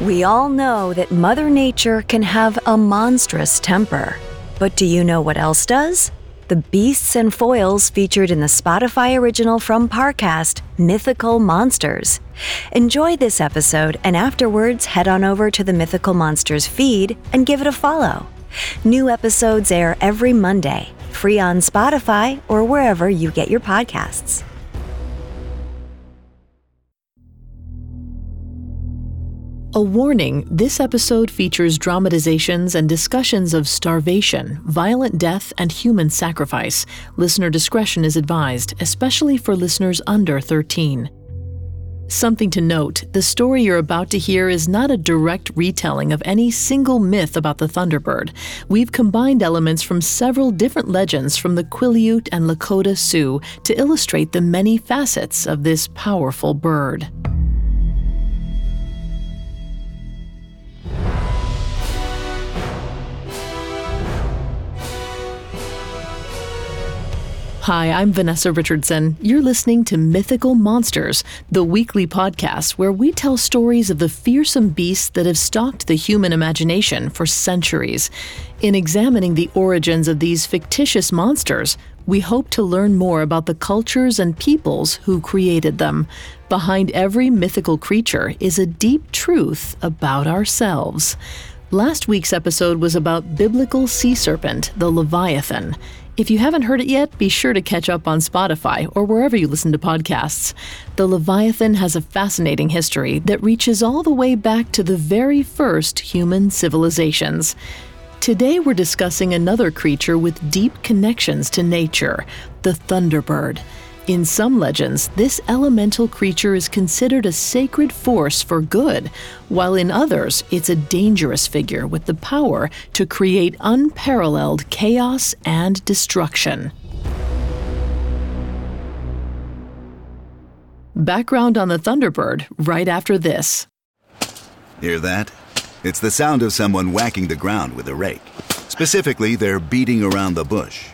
We all know that Mother Nature can have a monstrous temper. But do you know what else does? The beasts and foils featured in the Spotify original from Parcast, Mythical Monsters. Enjoy this episode and afterwards head on over to the Mythical Monsters feed and give it a follow. New episodes air every Monday, free on Spotify or wherever you get your podcasts. A warning this episode features dramatizations and discussions of starvation, violent death, and human sacrifice. Listener discretion is advised, especially for listeners under 13. Something to note the story you're about to hear is not a direct retelling of any single myth about the Thunderbird. We've combined elements from several different legends from the Quileute and Lakota Sioux to illustrate the many facets of this powerful bird. Hi, I'm Vanessa Richardson. You're listening to Mythical Monsters, the weekly podcast where we tell stories of the fearsome beasts that have stalked the human imagination for centuries. In examining the origins of these fictitious monsters, we hope to learn more about the cultures and peoples who created them. Behind every mythical creature is a deep truth about ourselves. Last week's episode was about biblical sea serpent, the Leviathan. If you haven't heard it yet, be sure to catch up on Spotify or wherever you listen to podcasts. The Leviathan has a fascinating history that reaches all the way back to the very first human civilizations. Today we're discussing another creature with deep connections to nature, the Thunderbird. In some legends, this elemental creature is considered a sacred force for good, while in others, it's a dangerous figure with the power to create unparalleled chaos and destruction. Background on the Thunderbird right after this. Hear that? It's the sound of someone whacking the ground with a rake. Specifically, they're beating around the bush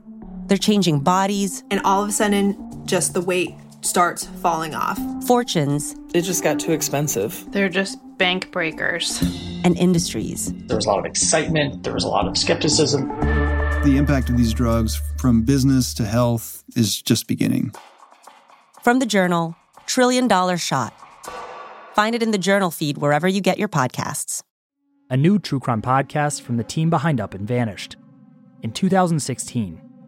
they're changing bodies. And all of a sudden, just the weight starts falling off. Fortunes. It just got too expensive. They're just bank breakers. And industries. There was a lot of excitement, there was a lot of skepticism. The impact of these drugs from business to health is just beginning. From the journal, Trillion Dollar Shot. Find it in the journal feed wherever you get your podcasts. A new true crime podcast from the team behind Up and Vanished. In 2016,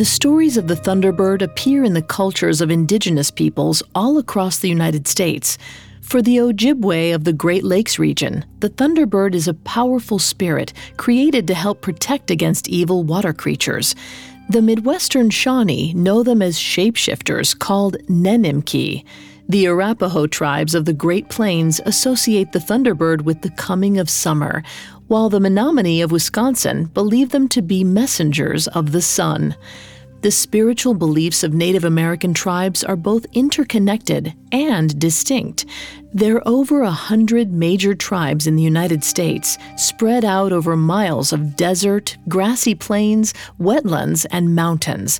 The stories of the Thunderbird appear in the cultures of indigenous peoples all across the United States. For the Ojibwe of the Great Lakes region, the Thunderbird is a powerful spirit created to help protect against evil water creatures. The Midwestern Shawnee know them as shapeshifters called Nenimki. The Arapaho tribes of the Great Plains associate the Thunderbird with the coming of summer, while the Menominee of Wisconsin believe them to be messengers of the sun. The spiritual beliefs of Native American tribes are both interconnected and distinct. There are over a hundred major tribes in the United States, spread out over miles of desert, grassy plains, wetlands, and mountains.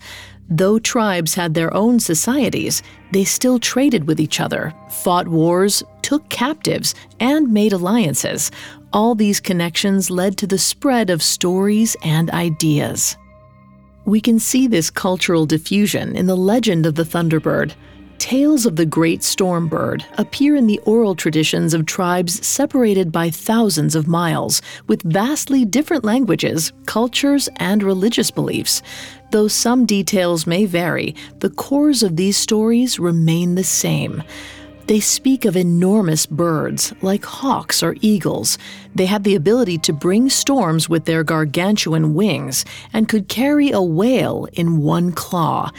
Though tribes had their own societies, they still traded with each other, fought wars, took captives, and made alliances, all these connections led to the spread of stories and ideas. We can see this cultural diffusion in the legend of the Thunderbird. Tales of the great storm bird appear in the oral traditions of tribes separated by thousands of miles, with vastly different languages, cultures, and religious beliefs. Though some details may vary, the cores of these stories remain the same. They speak of enormous birds, like hawks or eagles. They have the ability to bring storms with their gargantuan wings and could carry a whale in one claw.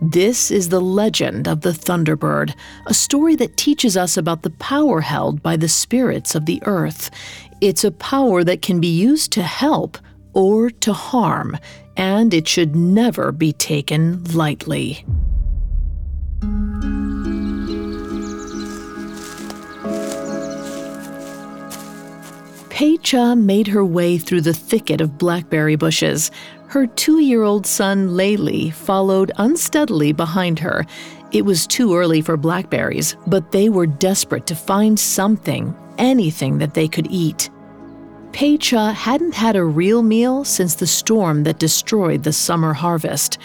This is the legend of the Thunderbird, a story that teaches us about the power held by the spirits of the earth. It's a power that can be used to help or to harm, and it should never be taken lightly. Pei-Cha made her way through the thicket of blackberry bushes. Her two year old son, Layli, followed unsteadily behind her. It was too early for blackberries, but they were desperate to find something, anything that they could eat. Pei-Cha hadn't had a real meal since the storm that destroyed the summer harvest.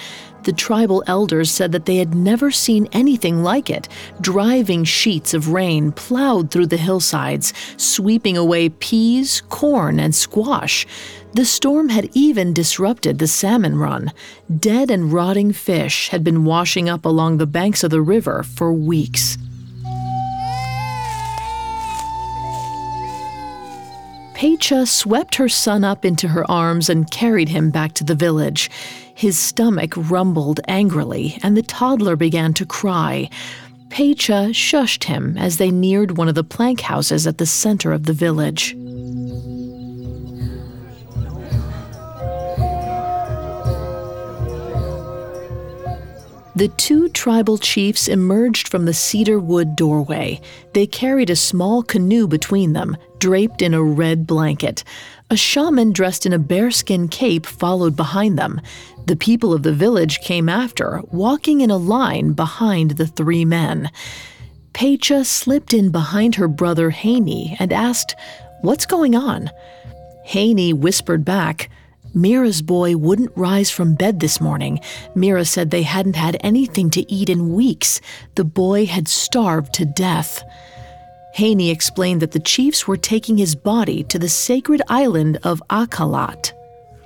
The tribal elders said that they had never seen anything like it. Driving sheets of rain plowed through the hillsides, sweeping away peas, corn, and squash. The storm had even disrupted the salmon run. Dead and rotting fish had been washing up along the banks of the river for weeks. Pei-Cha swept her son up into her arms and carried him back to the village. His stomach rumbled angrily, and the toddler began to cry. Pei-Cha shushed him as they neared one of the plank houses at the center of the village. The two tribal chiefs emerged from the cedar wood doorway. They carried a small canoe between them, draped in a red blanket. A shaman dressed in a bearskin cape followed behind them. The people of the village came after, walking in a line behind the three men. Pei-Cha slipped in behind her brother Haney and asked, What's going on? Haney whispered back, Mira's boy wouldn't rise from bed this morning. Mira said they hadn't had anything to eat in weeks. The boy had starved to death. Haney explained that the chiefs were taking his body to the sacred island of Akalat.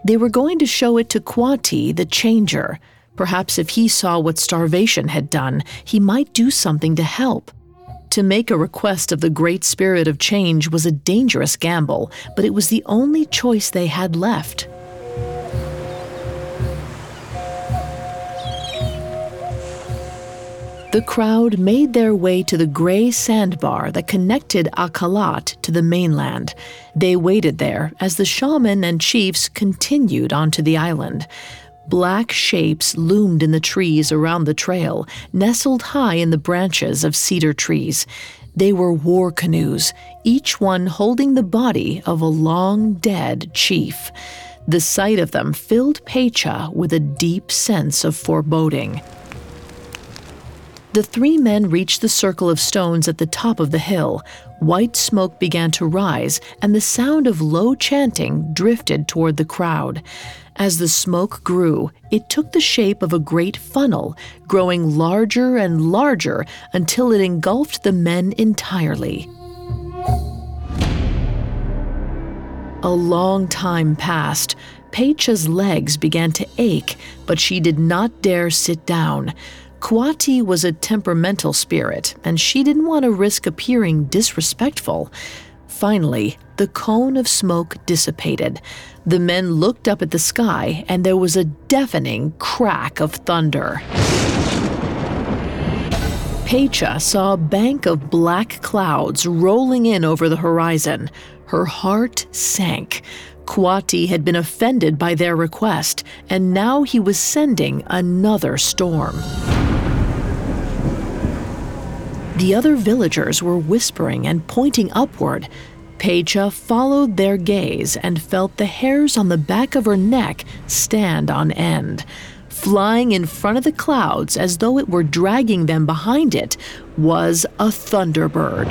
They were going to show it to Kwati, the changer. Perhaps if he saw what starvation had done, he might do something to help. To make a request of the Great Spirit of Change was a dangerous gamble, but it was the only choice they had left. The crowd made their way to the gray sandbar that connected Akalat to the mainland. They waited there as the shaman and chiefs continued onto the island. Black shapes loomed in the trees around the trail, nestled high in the branches of cedar trees. They were war canoes, each one holding the body of a long dead chief. The sight of them filled Pei-Cha with a deep sense of foreboding. The three men reached the circle of stones at the top of the hill. White smoke began to rise, and the sound of low chanting drifted toward the crowd. As the smoke grew, it took the shape of a great funnel, growing larger and larger until it engulfed the men entirely. A long time passed. Pei-Cha's legs began to ache, but she did not dare sit down. Kwati was a temperamental spirit, and she didn't want to risk appearing disrespectful. Finally, the cone of smoke dissipated. The men looked up at the sky, and there was a deafening crack of thunder. Pei-Cha saw a bank of black clouds rolling in over the horizon. Her heart sank. Kwati had been offended by their request, and now he was sending another storm. The other villagers were whispering and pointing upward. Pei-Cha followed their gaze and felt the hairs on the back of her neck stand on end. Flying in front of the clouds as though it were dragging them behind it was a thunderbird.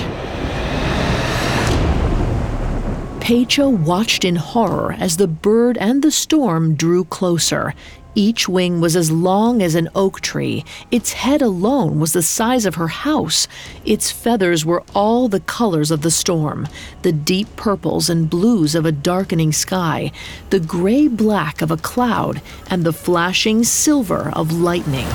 Pecha watched in horror as the bird and the storm drew closer. Each wing was as long as an oak tree. Its head alone was the size of her house. Its feathers were all the colors of the storm the deep purples and blues of a darkening sky, the gray black of a cloud, and the flashing silver of lightning.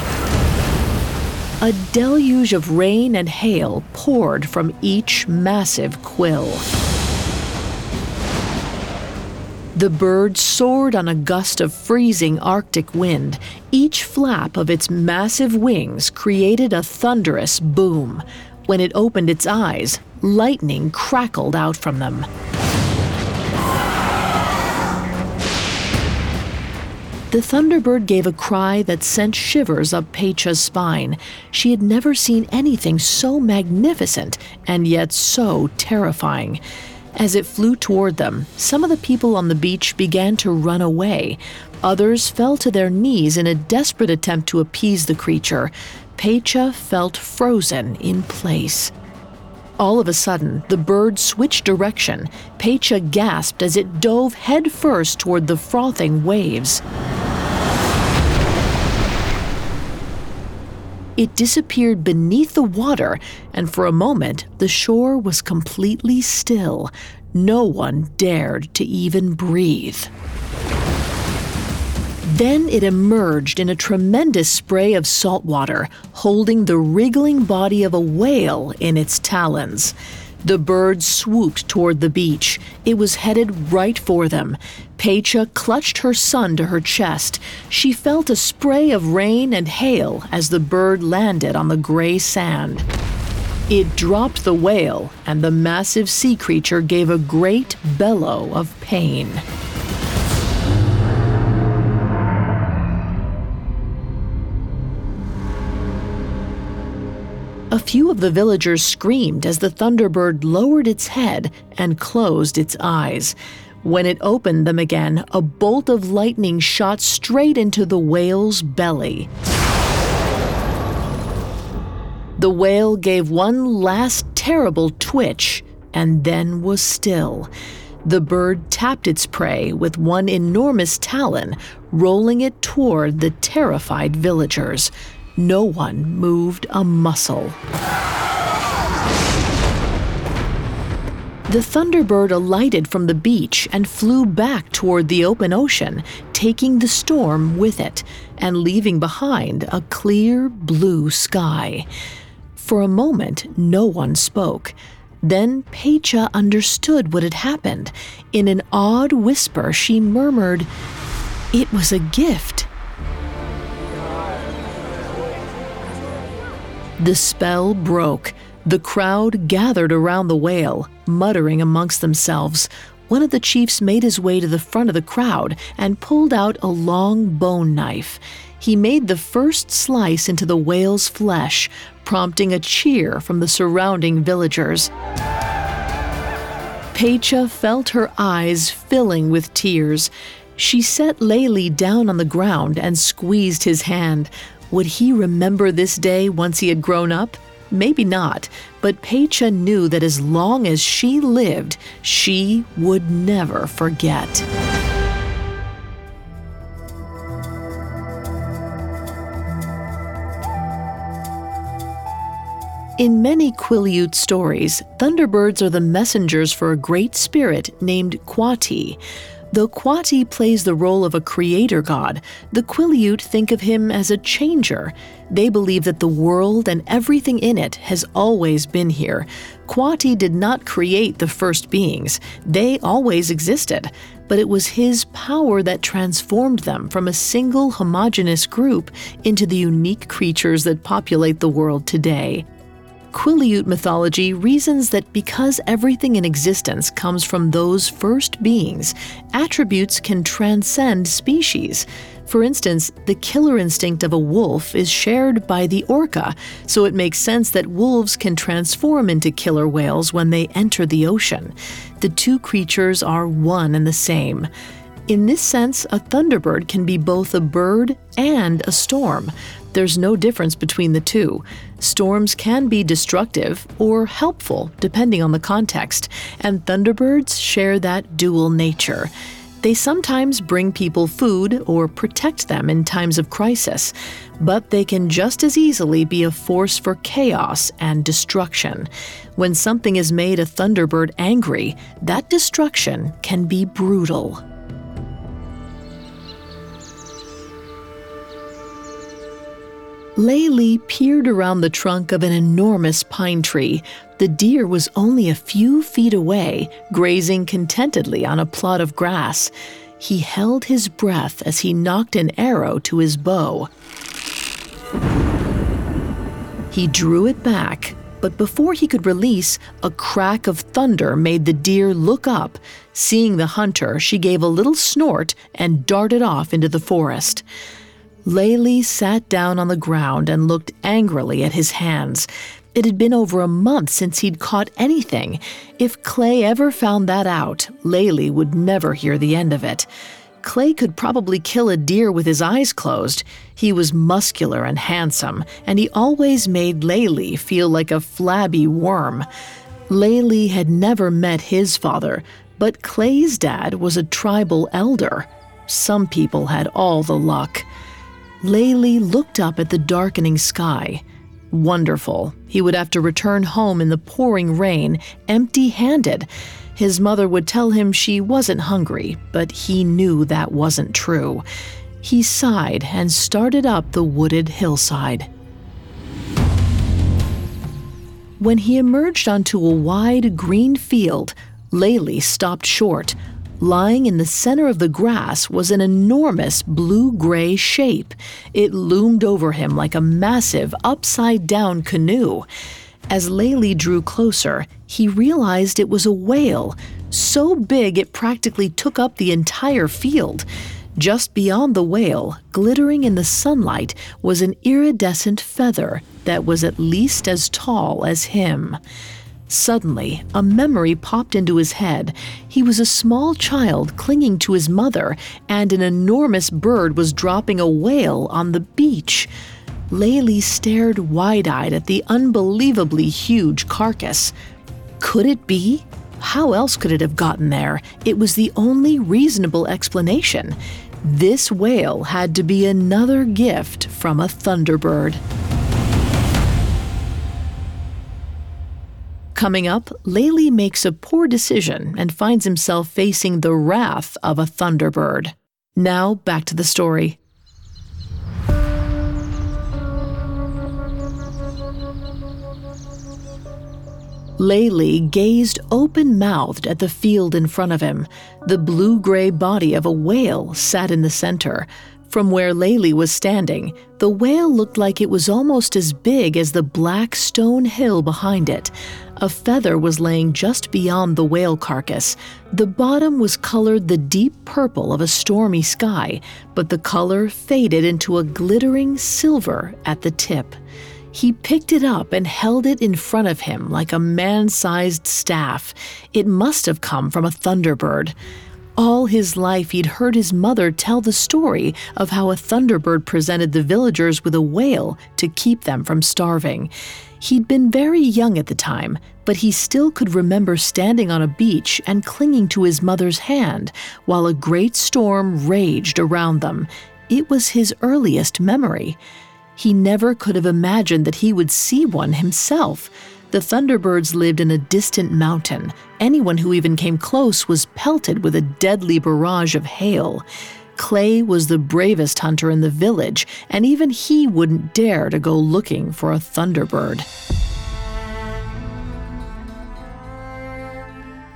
A deluge of rain and hail poured from each massive quill. The bird soared on a gust of freezing Arctic wind. Each flap of its massive wings created a thunderous boom. When it opened its eyes, lightning crackled out from them. The Thunderbird gave a cry that sent shivers up Pecha's spine. She had never seen anything so magnificent and yet so terrifying. As it flew toward them, some of the people on the beach began to run away. Others fell to their knees in a desperate attempt to appease the creature. Pecha felt frozen in place. All of a sudden, the bird switched direction. Pecha gasped as it dove headfirst toward the frothing waves. It disappeared beneath the water, and for a moment the shore was completely still. No one dared to even breathe. Then it emerged in a tremendous spray of salt water, holding the wriggling body of a whale in its talons. The bird swooped toward the beach. It was headed right for them. Pecha clutched her son to her chest. She felt a spray of rain and hail as the bird landed on the gray sand. It dropped the whale, and the massive sea creature gave a great bellow of pain. A few of the villagers screamed as the Thunderbird lowered its head and closed its eyes. When it opened them again, a bolt of lightning shot straight into the whale's belly. The whale gave one last terrible twitch and then was still. The bird tapped its prey with one enormous talon, rolling it toward the terrified villagers. No one moved a muscle. The Thunderbird alighted from the beach and flew back toward the open ocean, taking the storm with it and leaving behind a clear blue sky. For a moment, no one spoke. Then Pecha understood what had happened. In an awed whisper, she murmured, It was a gift. The spell broke. The crowd gathered around the whale, muttering amongst themselves. One of the chiefs made his way to the front of the crowd and pulled out a long bone knife. He made the first slice into the whale's flesh, prompting a cheer from the surrounding villagers. Pecha felt her eyes filling with tears. She set Layli down on the ground and squeezed his hand. Would he remember this day once he had grown up? Maybe not, but Pecha knew that as long as she lived, she would never forget. In many Quileute stories, thunderbirds are the messengers for a great spirit named Kwati. Though Kwati plays the role of a creator god, the Quileute think of him as a changer. They believe that the world and everything in it has always been here. Kwati did not create the first beings, they always existed, but it was his power that transformed them from a single homogenous group into the unique creatures that populate the world today. Quileute mythology reasons that because everything in existence comes from those first beings, attributes can transcend species. For instance, the killer instinct of a wolf is shared by the orca, so it makes sense that wolves can transform into killer whales when they enter the ocean. The two creatures are one and the same. In this sense, a thunderbird can be both a bird and a storm. There's no difference between the two. Storms can be destructive or helpful, depending on the context, and thunderbirds share that dual nature. They sometimes bring people food or protect them in times of crisis, but they can just as easily be a force for chaos and destruction. When something has made a thunderbird angry, that destruction can be brutal. Laylee peered around the trunk of an enormous pine tree. The deer was only a few feet away, grazing contentedly on a plot of grass. He held his breath as he nocked an arrow to his bow. He drew it back, but before he could release, a crack of thunder made the deer look up. Seeing the hunter, she gave a little snort and darted off into the forest. Laylee sat down on the ground and looked angrily at his hands. It had been over a month since he'd caught anything. If Clay ever found that out, Laylee would never hear the end of it. Clay could probably kill a deer with his eyes closed. He was muscular and handsome, and he always made Laylee feel like a flabby worm. Laylee had never met his father, but Clay's dad was a tribal elder. Some people had all the luck. Laylee looked up at the darkening sky. Wonderful. He would have to return home in the pouring rain, empty handed. His mother would tell him she wasn't hungry, but he knew that wasn't true. He sighed and started up the wooded hillside. When he emerged onto a wide green field, Laylee stopped short. Lying in the center of the grass was an enormous blue gray shape. It loomed over him like a massive upside down canoe. As Laylee drew closer, he realized it was a whale, so big it practically took up the entire field. Just beyond the whale, glittering in the sunlight, was an iridescent feather that was at least as tall as him. Suddenly, a memory popped into his head. He was a small child clinging to his mother, and an enormous bird was dropping a whale on the beach. Laylee stared wide eyed at the unbelievably huge carcass. Could it be? How else could it have gotten there? It was the only reasonable explanation. This whale had to be another gift from a thunderbird. Coming up, Laylee makes a poor decision and finds himself facing the wrath of a thunderbird. Now, back to the story. Laylee gazed open mouthed at the field in front of him. The blue gray body of a whale sat in the center. From where Laylee was standing, the whale looked like it was almost as big as the black stone hill behind it. A feather was laying just beyond the whale carcass. The bottom was colored the deep purple of a stormy sky, but the color faded into a glittering silver at the tip. He picked it up and held it in front of him like a man sized staff. It must have come from a thunderbird. All his life, he'd heard his mother tell the story of how a thunderbird presented the villagers with a whale to keep them from starving. He'd been very young at the time, but he still could remember standing on a beach and clinging to his mother's hand while a great storm raged around them. It was his earliest memory. He never could have imagined that he would see one himself. The Thunderbirds lived in a distant mountain. Anyone who even came close was pelted with a deadly barrage of hail. Clay was the bravest hunter in the village, and even he wouldn't dare to go looking for a Thunderbird.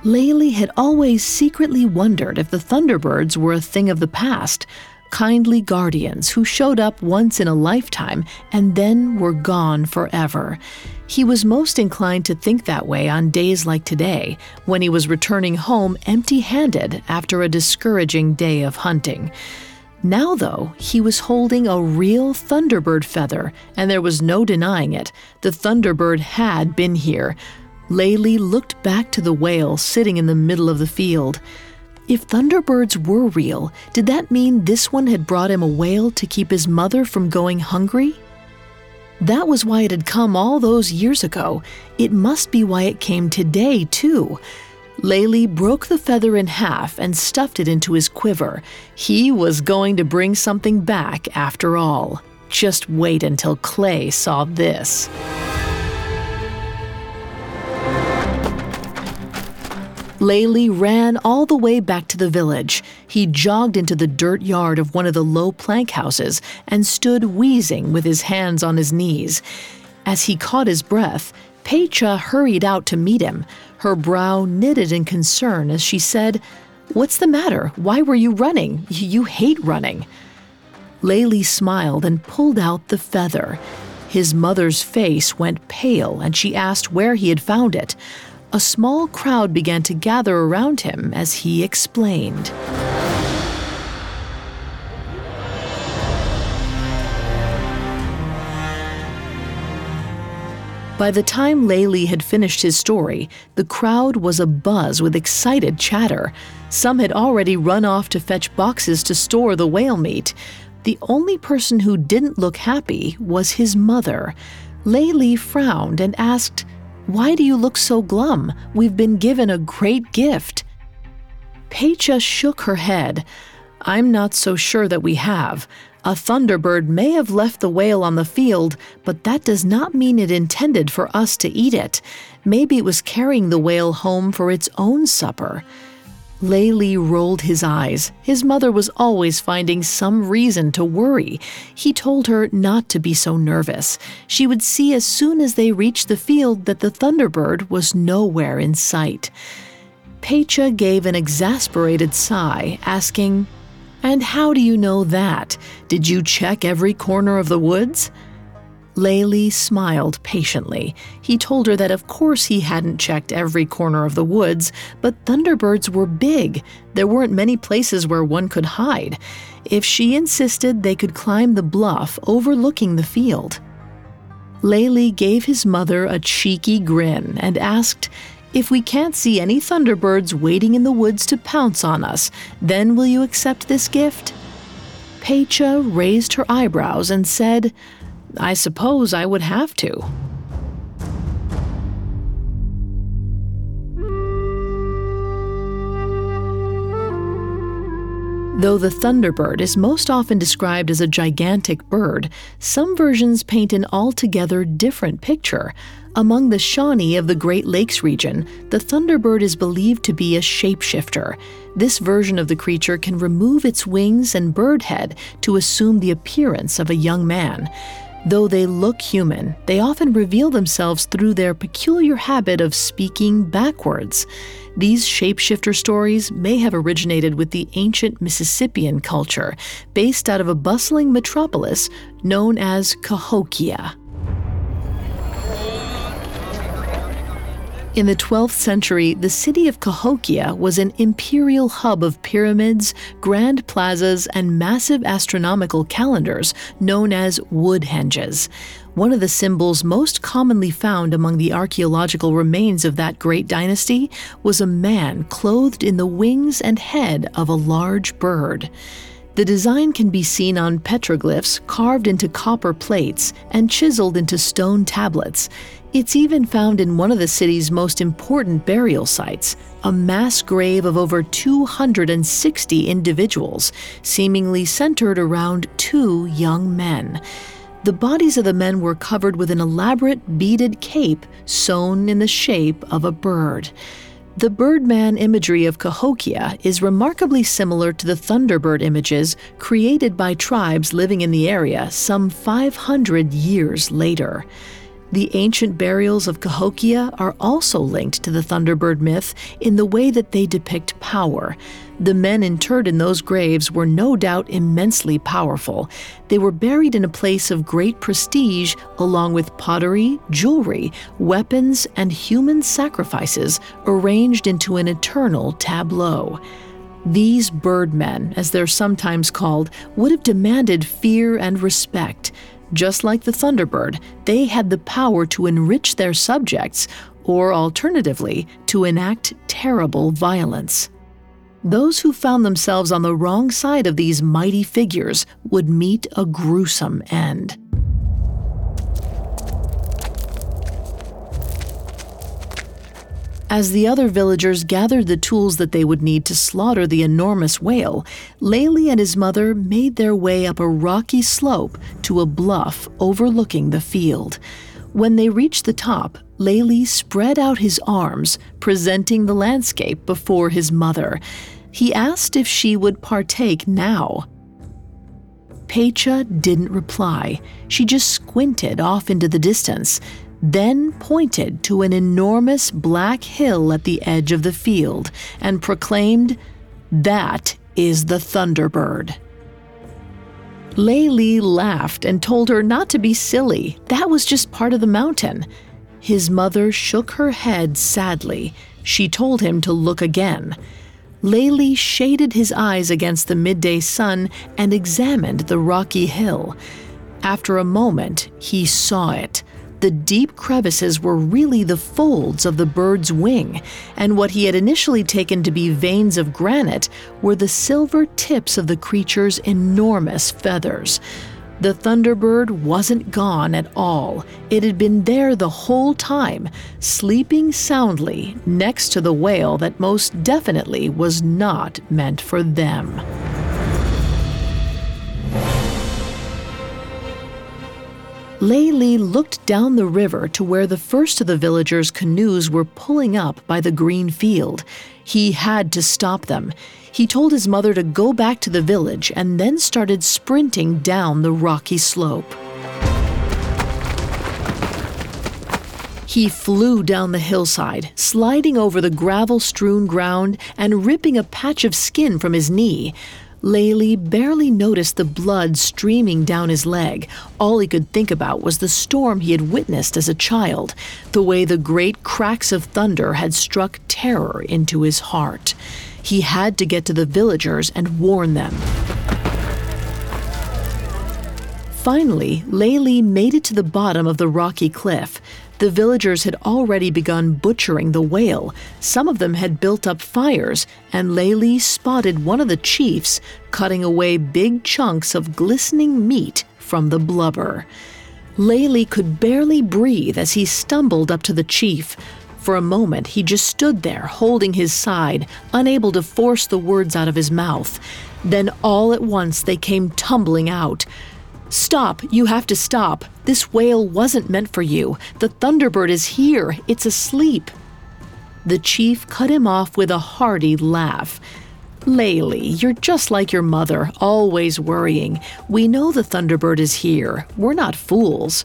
Laylee had always secretly wondered if the Thunderbirds were a thing of the past, kindly guardians who showed up once in a lifetime and then were gone forever. He was most inclined to think that way on days like today, when he was returning home empty handed after a discouraging day of hunting. Now, though, he was holding a real Thunderbird feather, and there was no denying it. The Thunderbird had been here. Laylee looked back to the whale sitting in the middle of the field. If Thunderbirds were real, did that mean this one had brought him a whale to keep his mother from going hungry? That was why it had come all those years ago. It must be why it came today, too. Layli broke the feather in half and stuffed it into his quiver. He was going to bring something back after all. Just wait until Clay saw this. Layli ran all the way back to the village. He jogged into the dirt yard of one of the low plank houses and stood wheezing with his hands on his knees. As he caught his breath, Pecha hurried out to meet him, her brow knitted in concern as she said, What's the matter? Why were you running? You hate running. Layli smiled and pulled out the feather. His mother's face went pale and she asked where he had found it a small crowd began to gather around him as he explained. By the time Layli had finished his story, the crowd was abuzz with excited chatter. Some had already run off to fetch boxes to store the whale meat. The only person who didn't look happy was his mother. Layli frowned and asked, why do you look so glum? We've been given a great gift. Pecha shook her head. I'm not so sure that we have. A thunderbird may have left the whale on the field, but that does not mean it intended for us to eat it. Maybe it was carrying the whale home for its own supper. Layli rolled his eyes. His mother was always finding some reason to worry. He told her not to be so nervous. She would see as soon as they reached the field that the Thunderbird was nowhere in sight. Pecha gave an exasperated sigh, asking, And how do you know that? Did you check every corner of the woods? Layli smiled patiently. He told her that of course he hadn't checked every corner of the woods, but thunderbirds were big. There weren't many places where one could hide. If she insisted, they could climb the bluff overlooking the field. Layli gave his mother a cheeky grin and asked, If we can't see any thunderbirds waiting in the woods to pounce on us, then will you accept this gift? Pecha raised her eyebrows and said, I suppose I would have to. Though the thunderbird is most often described as a gigantic bird, some versions paint an altogether different picture. Among the Shawnee of the Great Lakes region, the thunderbird is believed to be a shapeshifter. This version of the creature can remove its wings and bird head to assume the appearance of a young man. Though they look human, they often reveal themselves through their peculiar habit of speaking backwards. These shapeshifter stories may have originated with the ancient Mississippian culture, based out of a bustling metropolis known as Cahokia. In the 12th century, the city of Cahokia was an imperial hub of pyramids, grand plazas, and massive astronomical calendars known as Woodhenges. One of the symbols most commonly found among the archaeological remains of that great dynasty was a man clothed in the wings and head of a large bird. The design can be seen on petroglyphs carved into copper plates and chiseled into stone tablets. It's even found in one of the city's most important burial sites, a mass grave of over 260 individuals, seemingly centered around two young men. The bodies of the men were covered with an elaborate beaded cape sewn in the shape of a bird. The Birdman imagery of Cahokia is remarkably similar to the Thunderbird images created by tribes living in the area some 500 years later. The ancient burials of Cahokia are also linked to the Thunderbird myth in the way that they depict power. The men interred in those graves were no doubt immensely powerful. They were buried in a place of great prestige, along with pottery, jewelry, weapons, and human sacrifices arranged into an eternal tableau. These birdmen, as they're sometimes called, would have demanded fear and respect. Just like the Thunderbird, they had the power to enrich their subjects, or alternatively, to enact terrible violence. Those who found themselves on the wrong side of these mighty figures would meet a gruesome end. As the other villagers gathered the tools that they would need to slaughter the enormous whale, Laley and his mother made their way up a rocky slope to a bluff overlooking the field. When they reached the top, Laley spread out his arms, presenting the landscape before his mother. He asked if she would partake now. Pecha didn't reply. She just squinted off into the distance, then pointed to an enormous black hill at the edge of the field and proclaimed, That is the Thunderbird. Laley laughed and told her not to be silly. That was just part of the mountain. His mother shook her head sadly. She told him to look again. Laley shaded his eyes against the midday sun and examined the rocky hill. After a moment, he saw it the deep crevices were really the folds of the bird's wing, and what he had initially taken to be veins of granite were the silver tips of the creature's enormous feathers. The Thunderbird wasn't gone at all. It had been there the whole time, sleeping soundly next to the whale that most definitely was not meant for them. Laley looked down the river to where the first of the villagers' canoes were pulling up by the green field. He had to stop them. He told his mother to go back to the village and then started sprinting down the rocky slope. He flew down the hillside, sliding over the gravel strewn ground and ripping a patch of skin from his knee. Laley barely noticed the blood streaming down his leg. All he could think about was the storm he had witnessed as a child, the way the great cracks of thunder had struck terror into his heart. He had to get to the villagers and warn them. Finally, Laley made it to the bottom of the rocky cliff. The villagers had already begun butchering the whale. Some of them had built up fires, and Laley spotted one of the chiefs cutting away big chunks of glistening meat from the blubber. Laley could barely breathe as he stumbled up to the chief. For a moment, he just stood there, holding his side, unable to force the words out of his mouth. Then all at once they came tumbling out. Stop, you have to stop. This whale wasn't meant for you. The Thunderbird is here. It's asleep. The chief cut him off with a hearty laugh. Laley, you're just like your mother, always worrying. We know the Thunderbird is here. We're not fools.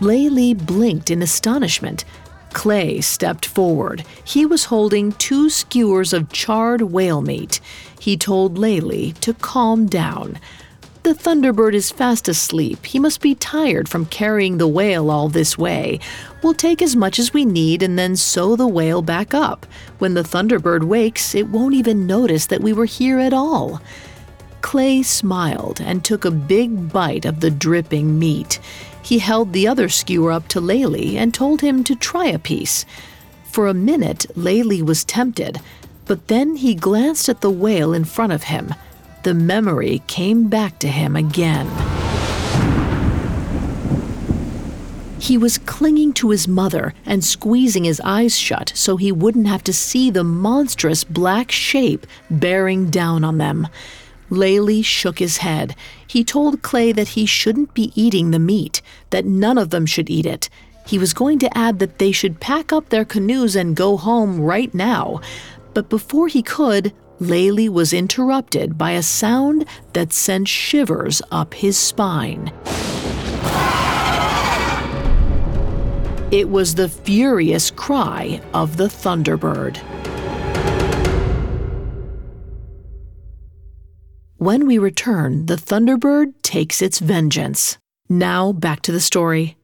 Laley blinked in astonishment. Clay stepped forward. He was holding two skewers of charred whale meat. He told Laley to calm down. The Thunderbird is fast asleep. He must be tired from carrying the whale all this way. We'll take as much as we need and then sew the whale back up. When the Thunderbird wakes, it won't even notice that we were here at all. Clay smiled and took a big bite of the dripping meat. He held the other skewer up to Laley and told him to try a piece. For a minute, Laley was tempted, but then he glanced at the whale in front of him the memory came back to him again. He was clinging to his mother and squeezing his eyes shut so he wouldn't have to see the monstrous black shape bearing down on them. Laley shook his head. He told Clay that he shouldn't be eating the meat, that none of them should eat it. He was going to add that they should pack up their canoes and go home right now. But before he could, Laley was interrupted by a sound that sent shivers up his spine. It was the furious cry of the Thunderbird. When we return, the Thunderbird takes its vengeance. Now back to the story.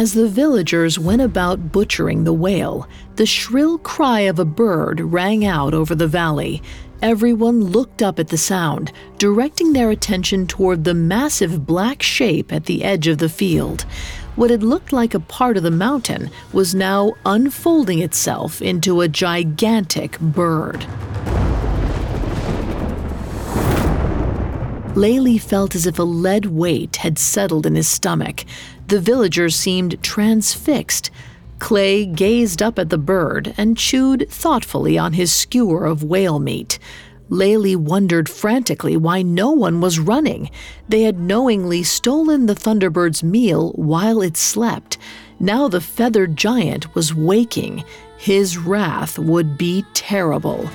As the villagers went about butchering the whale, the shrill cry of a bird rang out over the valley. Everyone looked up at the sound, directing their attention toward the massive black shape at the edge of the field. What had looked like a part of the mountain was now unfolding itself into a gigantic bird. Laylee felt as if a lead weight had settled in his stomach. The villagers seemed transfixed. Clay gazed up at the bird and chewed thoughtfully on his skewer of whale meat. Laylee wondered frantically why no one was running. They had knowingly stolen the Thunderbird's meal while it slept. Now the feathered giant was waking. His wrath would be terrible.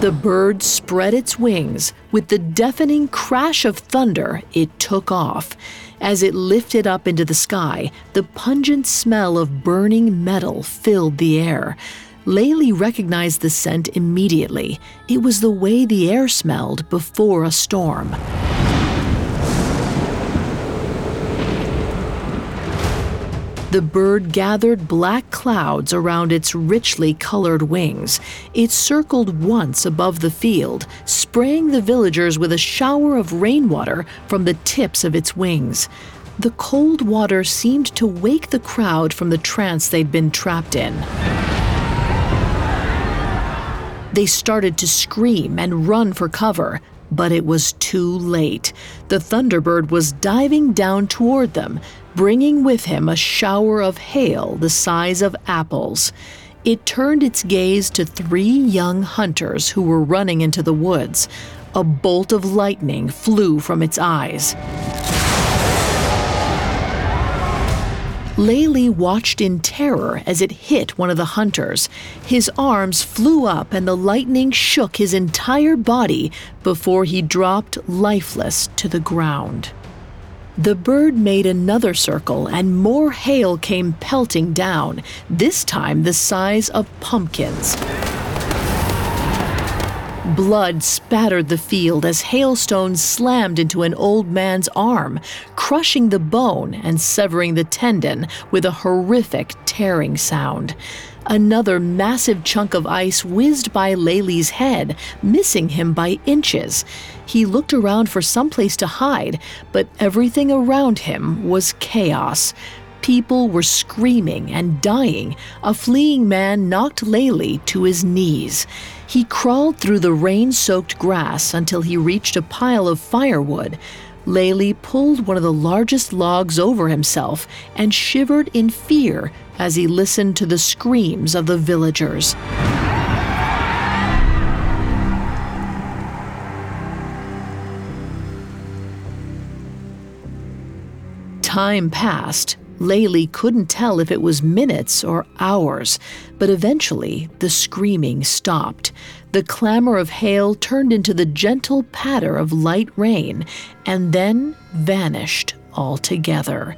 The bird spread its wings. With the deafening crash of thunder, it took off. As it lifted up into the sky, the pungent smell of burning metal filled the air. Laylee recognized the scent immediately. It was the way the air smelled before a storm. The bird gathered black clouds around its richly colored wings. It circled once above the field, spraying the villagers with a shower of rainwater from the tips of its wings. The cold water seemed to wake the crowd from the trance they'd been trapped in. They started to scream and run for cover, but it was too late. The Thunderbird was diving down toward them, bringing with him a shower of hail the size of apples. It turned its gaze to three young hunters who were running into the woods. A bolt of lightning flew from its eyes. Laylee watched in terror as it hit one of the hunters. His arms flew up and the lightning shook his entire body before he dropped lifeless to the ground. The bird made another circle and more hail came pelting down, this time the size of pumpkins. Blood spattered the field as hailstones slammed into an old man's arm, crushing the bone and severing the tendon with a horrific tearing sound. Another massive chunk of ice whizzed by Laylee's head, missing him by inches. He looked around for some place to hide, but everything around him was chaos. People were screaming and dying. A fleeing man knocked Laylee to his knees. He crawled through the rain soaked grass until he reached a pile of firewood. Laylee pulled one of the largest logs over himself and shivered in fear as he listened to the screams of the villagers. Time passed, Laylee couldn't tell if it was minutes or hours, but eventually the screaming stopped. The clamor of hail turned into the gentle patter of light rain and then vanished altogether.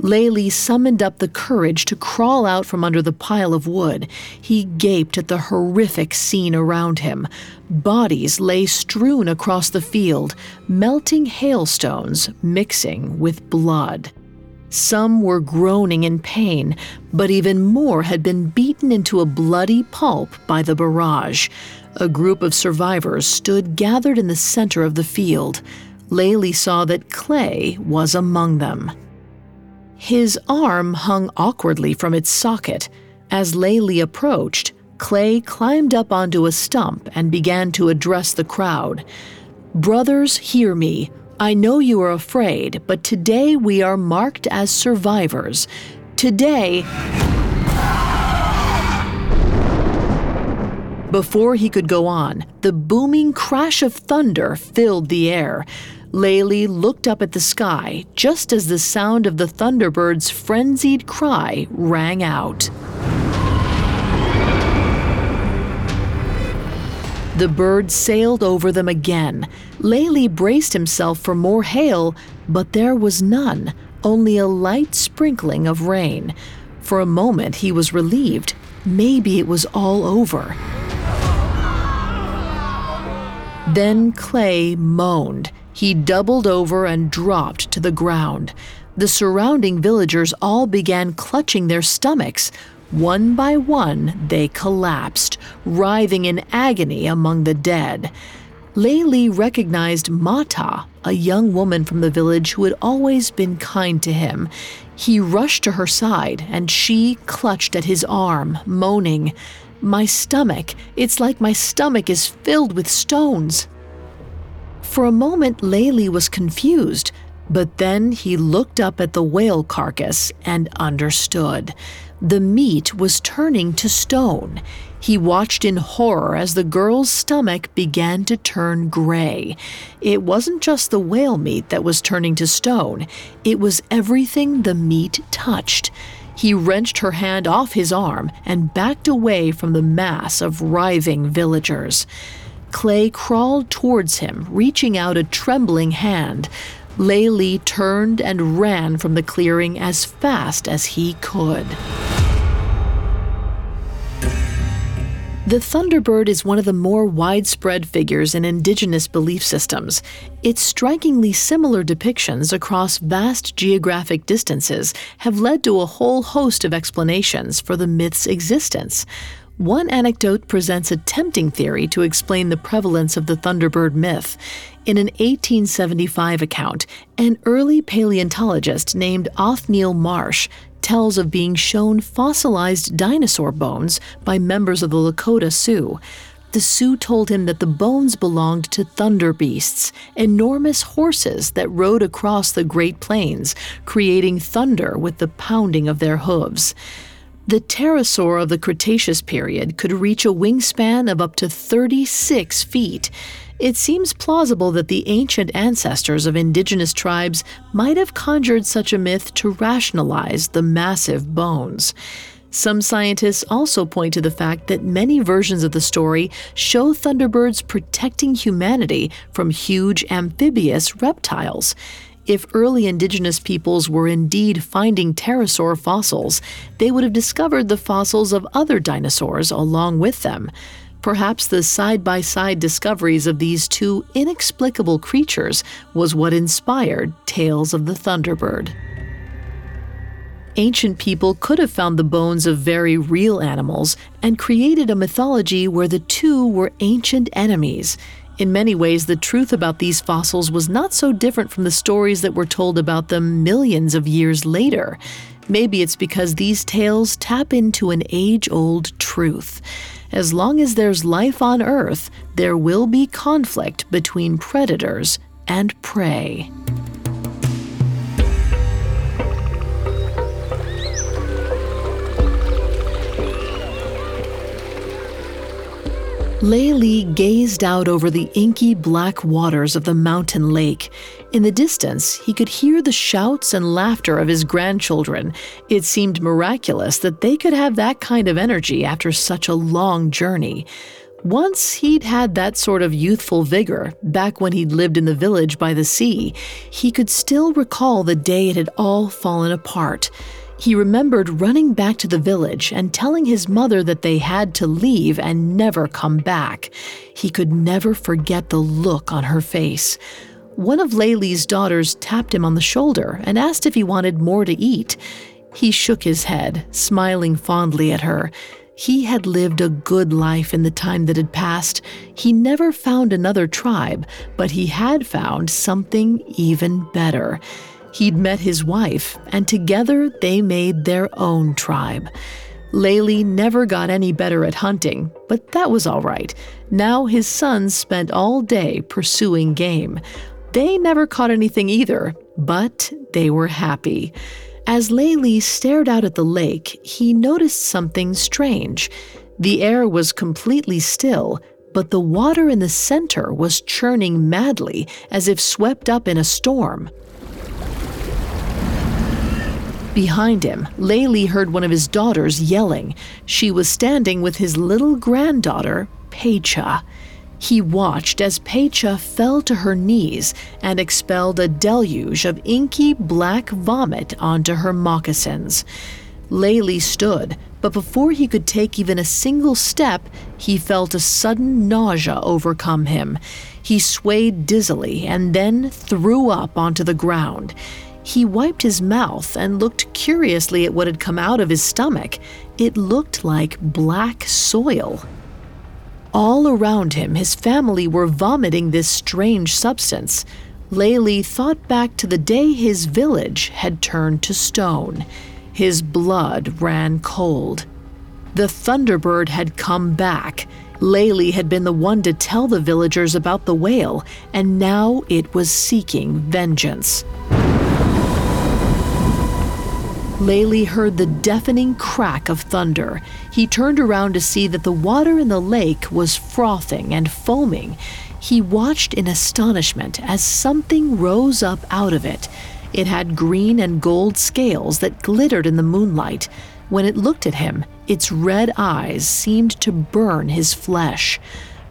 Laylee summoned up the courage to crawl out from under the pile of wood. He gaped at the horrific scene around him. Bodies lay strewn across the field, melting hailstones mixing with blood. Some were groaning in pain, but even more had been beaten into a bloody pulp by the barrage. A group of survivors stood gathered in the center of the field. Laylee saw that Clay was among them. His arm hung awkwardly from its socket. As Laylee approached, Clay climbed up onto a stump and began to address the crowd. Brothers, hear me. I know you are afraid, but today we are marked as survivors. Today. Before he could go on, the booming crash of thunder filled the air. Laylee looked up at the sky just as the sound of the Thunderbird's frenzied cry rang out. The bird sailed over them again. Laylee braced himself for more hail, but there was none, only a light sprinkling of rain. For a moment, he was relieved. Maybe it was all over. Then Clay moaned. He doubled over and dropped to the ground. The surrounding villagers all began clutching their stomachs. One by one, they collapsed, writhing in agony among the dead. Laylee recognized Mata, a young woman from the village who had always been kind to him. He rushed to her side, and she clutched at his arm, moaning. My stomach, it's like my stomach is filled with stones. For a moment, Layli was confused, but then he looked up at the whale carcass and understood. The meat was turning to stone. He watched in horror as the girl's stomach began to turn gray. It wasn't just the whale meat that was turning to stone, it was everything the meat touched. He wrenched her hand off his arm and backed away from the mass of writhing villagers. Clay crawled towards him, reaching out a trembling hand. Layli turned and ran from the clearing as fast as he could. The Thunderbird is one of the more widespread figures in indigenous belief systems. Its strikingly similar depictions across vast geographic distances have led to a whole host of explanations for the myth's existence. One anecdote presents a tempting theory to explain the prevalence of the Thunderbird myth. In an 1875 account, an early paleontologist named Othniel Marsh tells of being shown fossilized dinosaur bones by members of the Lakota Sioux. The Sioux told him that the bones belonged to thunder beasts, enormous horses that rode across the Great Plains, creating thunder with the pounding of their hooves. The pterosaur of the Cretaceous period could reach a wingspan of up to 36 feet. It seems plausible that the ancient ancestors of indigenous tribes might have conjured such a myth to rationalize the massive bones. Some scientists also point to the fact that many versions of the story show thunderbirds protecting humanity from huge amphibious reptiles. If early indigenous peoples were indeed finding pterosaur fossils, they would have discovered the fossils of other dinosaurs along with them. Perhaps the side by side discoveries of these two inexplicable creatures was what inspired Tales of the Thunderbird. Ancient people could have found the bones of very real animals and created a mythology where the two were ancient enemies. In many ways, the truth about these fossils was not so different from the stories that were told about them millions of years later. Maybe it's because these tales tap into an age old truth. As long as there's life on Earth, there will be conflict between predators and prey. Layli gazed out over the inky black waters of the mountain lake. In the distance, he could hear the shouts and laughter of his grandchildren. It seemed miraculous that they could have that kind of energy after such a long journey. Once he'd had that sort of youthful vigor, back when he'd lived in the village by the sea, he could still recall the day it had all fallen apart. He remembered running back to the village and telling his mother that they had to leave and never come back. He could never forget the look on her face. One of Layli's daughters tapped him on the shoulder and asked if he wanted more to eat. He shook his head, smiling fondly at her. He had lived a good life in the time that had passed. He never found another tribe, but he had found something even better. He'd met his wife, and together they made their own tribe. Layli never got any better at hunting, but that was all right. Now his sons spent all day pursuing game. They never caught anything either, but they were happy. As Layli stared out at the lake, he noticed something strange. The air was completely still, but the water in the center was churning madly as if swept up in a storm. Behind him, Layli heard one of his daughters yelling. She was standing with his little granddaughter, Pecha. He watched as Pecha fell to her knees and expelled a deluge of inky black vomit onto her moccasins. Layli stood, but before he could take even a single step, he felt a sudden nausea overcome him. He swayed dizzily and then threw up onto the ground. He wiped his mouth and looked curiously at what had come out of his stomach. It looked like black soil. All around him, his family were vomiting this strange substance. Layli thought back to the day his village had turned to stone. His blood ran cold. The Thunderbird had come back. Layli had been the one to tell the villagers about the whale, and now it was seeking vengeance. Layli heard the deafening crack of thunder. He turned around to see that the water in the lake was frothing and foaming. He watched in astonishment as something rose up out of it. It had green and gold scales that glittered in the moonlight. When it looked at him, its red eyes seemed to burn his flesh.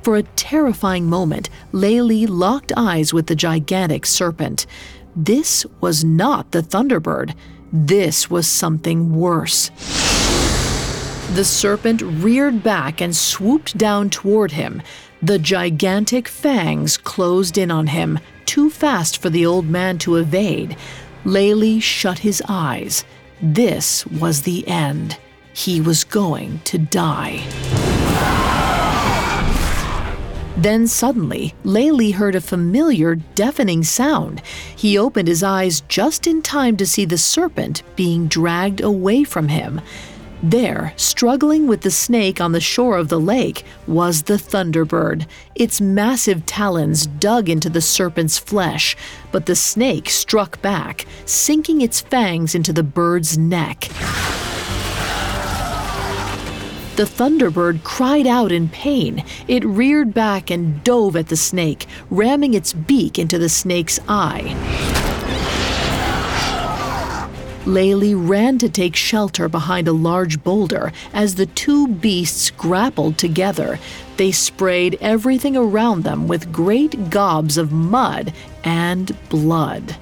For a terrifying moment, Layli locked eyes with the gigantic serpent. This was not the Thunderbird. This was something worse. The serpent reared back and swooped down toward him. The gigantic fangs closed in on him, too fast for the old man to evade. Layli shut his eyes. This was the end. He was going to die. Then suddenly, Layli heard a familiar, deafening sound. He opened his eyes just in time to see the serpent being dragged away from him. There, struggling with the snake on the shore of the lake, was the thunderbird. Its massive talons dug into the serpent's flesh, but the snake struck back, sinking its fangs into the bird's neck. The Thunderbird cried out in pain. It reared back and dove at the snake, ramming its beak into the snake's eye. Layli ran to take shelter behind a large boulder as the two beasts grappled together. They sprayed everything around them with great gobs of mud and blood.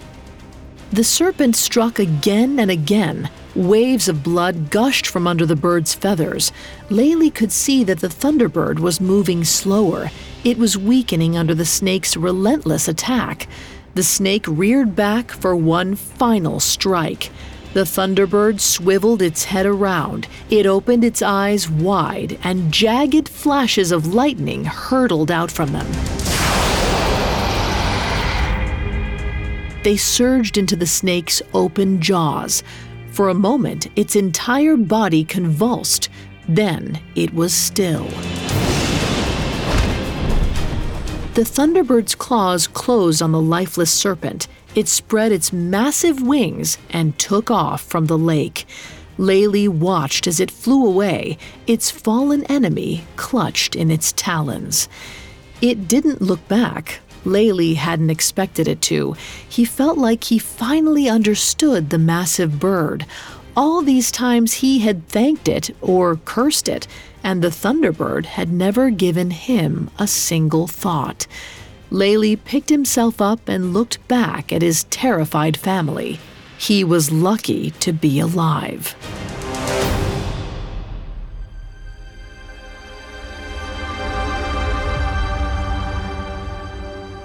The serpent struck again and again, Waves of blood gushed from under the bird's feathers. Layli could see that the thunderbird was moving slower. It was weakening under the snake's relentless attack. The snake reared back for one final strike. The thunderbird swiveled its head around. It opened its eyes wide, and jagged flashes of lightning hurtled out from them. They surged into the snake's open jaws. For a moment, its entire body convulsed. Then it was still. The Thunderbird's claws closed on the lifeless serpent. It spread its massive wings and took off from the lake. Layli watched as it flew away, its fallen enemy clutched in its talons. It didn't look back, Layli hadn't expected it to. He felt like he finally understood the massive bird. All these times he had thanked it or cursed it, and the Thunderbird had never given him a single thought. Layli picked himself up and looked back at his terrified family. He was lucky to be alive.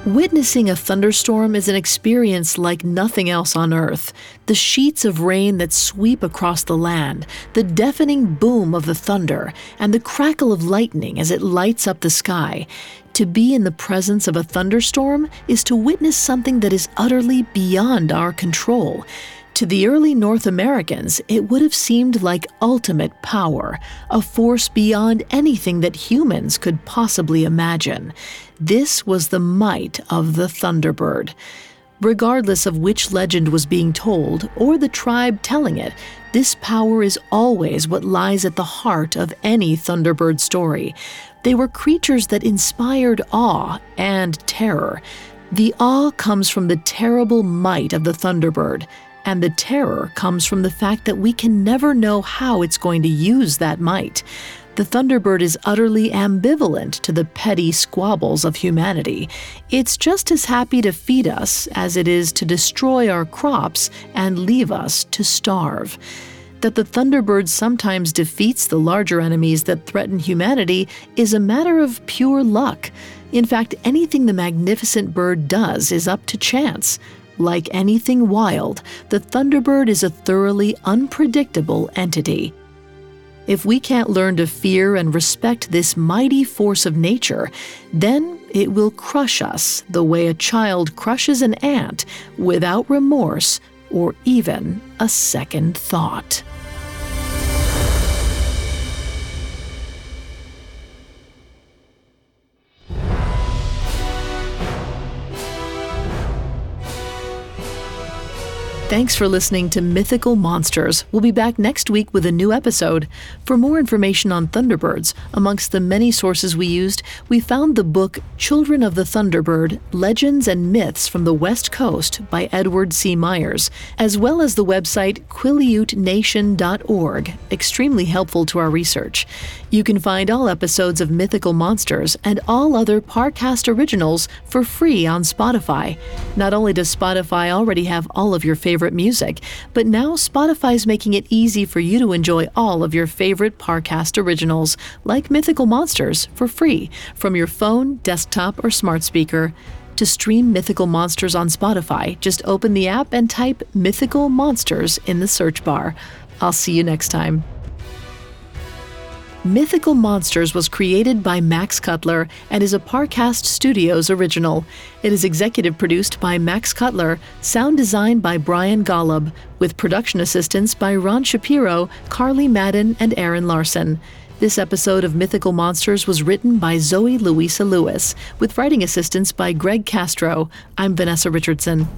Witnessing a thunderstorm is an experience like nothing else on Earth. The sheets of rain that sweep across the land, the deafening boom of the thunder, and the crackle of lightning as it lights up the sky. To be in the presence of a thunderstorm is to witness something that is utterly beyond our control. To the early North Americans, it would have seemed like ultimate power, a force beyond anything that humans could possibly imagine. This was the might of the Thunderbird. Regardless of which legend was being told or the tribe telling it, this power is always what lies at the heart of any Thunderbird story. They were creatures that inspired awe and terror. The awe comes from the terrible might of the Thunderbird, and the terror comes from the fact that we can never know how it's going to use that might. The Thunderbird is utterly ambivalent to the petty squabbles of humanity. It's just as happy to feed us as it is to destroy our crops and leave us to starve. That the Thunderbird sometimes defeats the larger enemies that threaten humanity is a matter of pure luck. In fact, anything the magnificent bird does is up to chance. Like anything wild, the Thunderbird is a thoroughly unpredictable entity. If we can't learn to fear and respect this mighty force of nature, then it will crush us the way a child crushes an ant without remorse or even a second thought. Thanks for listening to Mythical Monsters. We'll be back next week with a new episode. For more information on Thunderbirds, amongst the many sources we used, we found the book Children of the Thunderbird Legends and Myths from the West Coast by Edward C. Myers, as well as the website QuileuteNation.org, extremely helpful to our research. You can find all episodes of Mythical Monsters and all other Parcast originals for free on Spotify. Not only does Spotify already have all of your favorite music, but now Spotify's making it easy for you to enjoy all of your favorite Parcast originals, like Mythical Monsters, for free from your phone, desktop, or smart speaker. To stream Mythical Monsters on Spotify, just open the app and type Mythical Monsters in the search bar. I'll see you next time. Mythical Monsters was created by Max Cutler and is a Parcast Studios original. It is executive produced by Max Cutler, sound designed by Brian Golub, with production assistance by Ron Shapiro, Carly Madden, and Aaron Larson. This episode of Mythical Monsters was written by Zoe Louisa Lewis, with writing assistance by Greg Castro. I'm Vanessa Richardson.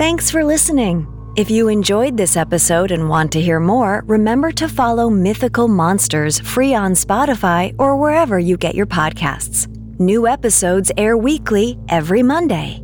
Thanks for listening. If you enjoyed this episode and want to hear more, remember to follow Mythical Monsters free on Spotify or wherever you get your podcasts. New episodes air weekly every Monday.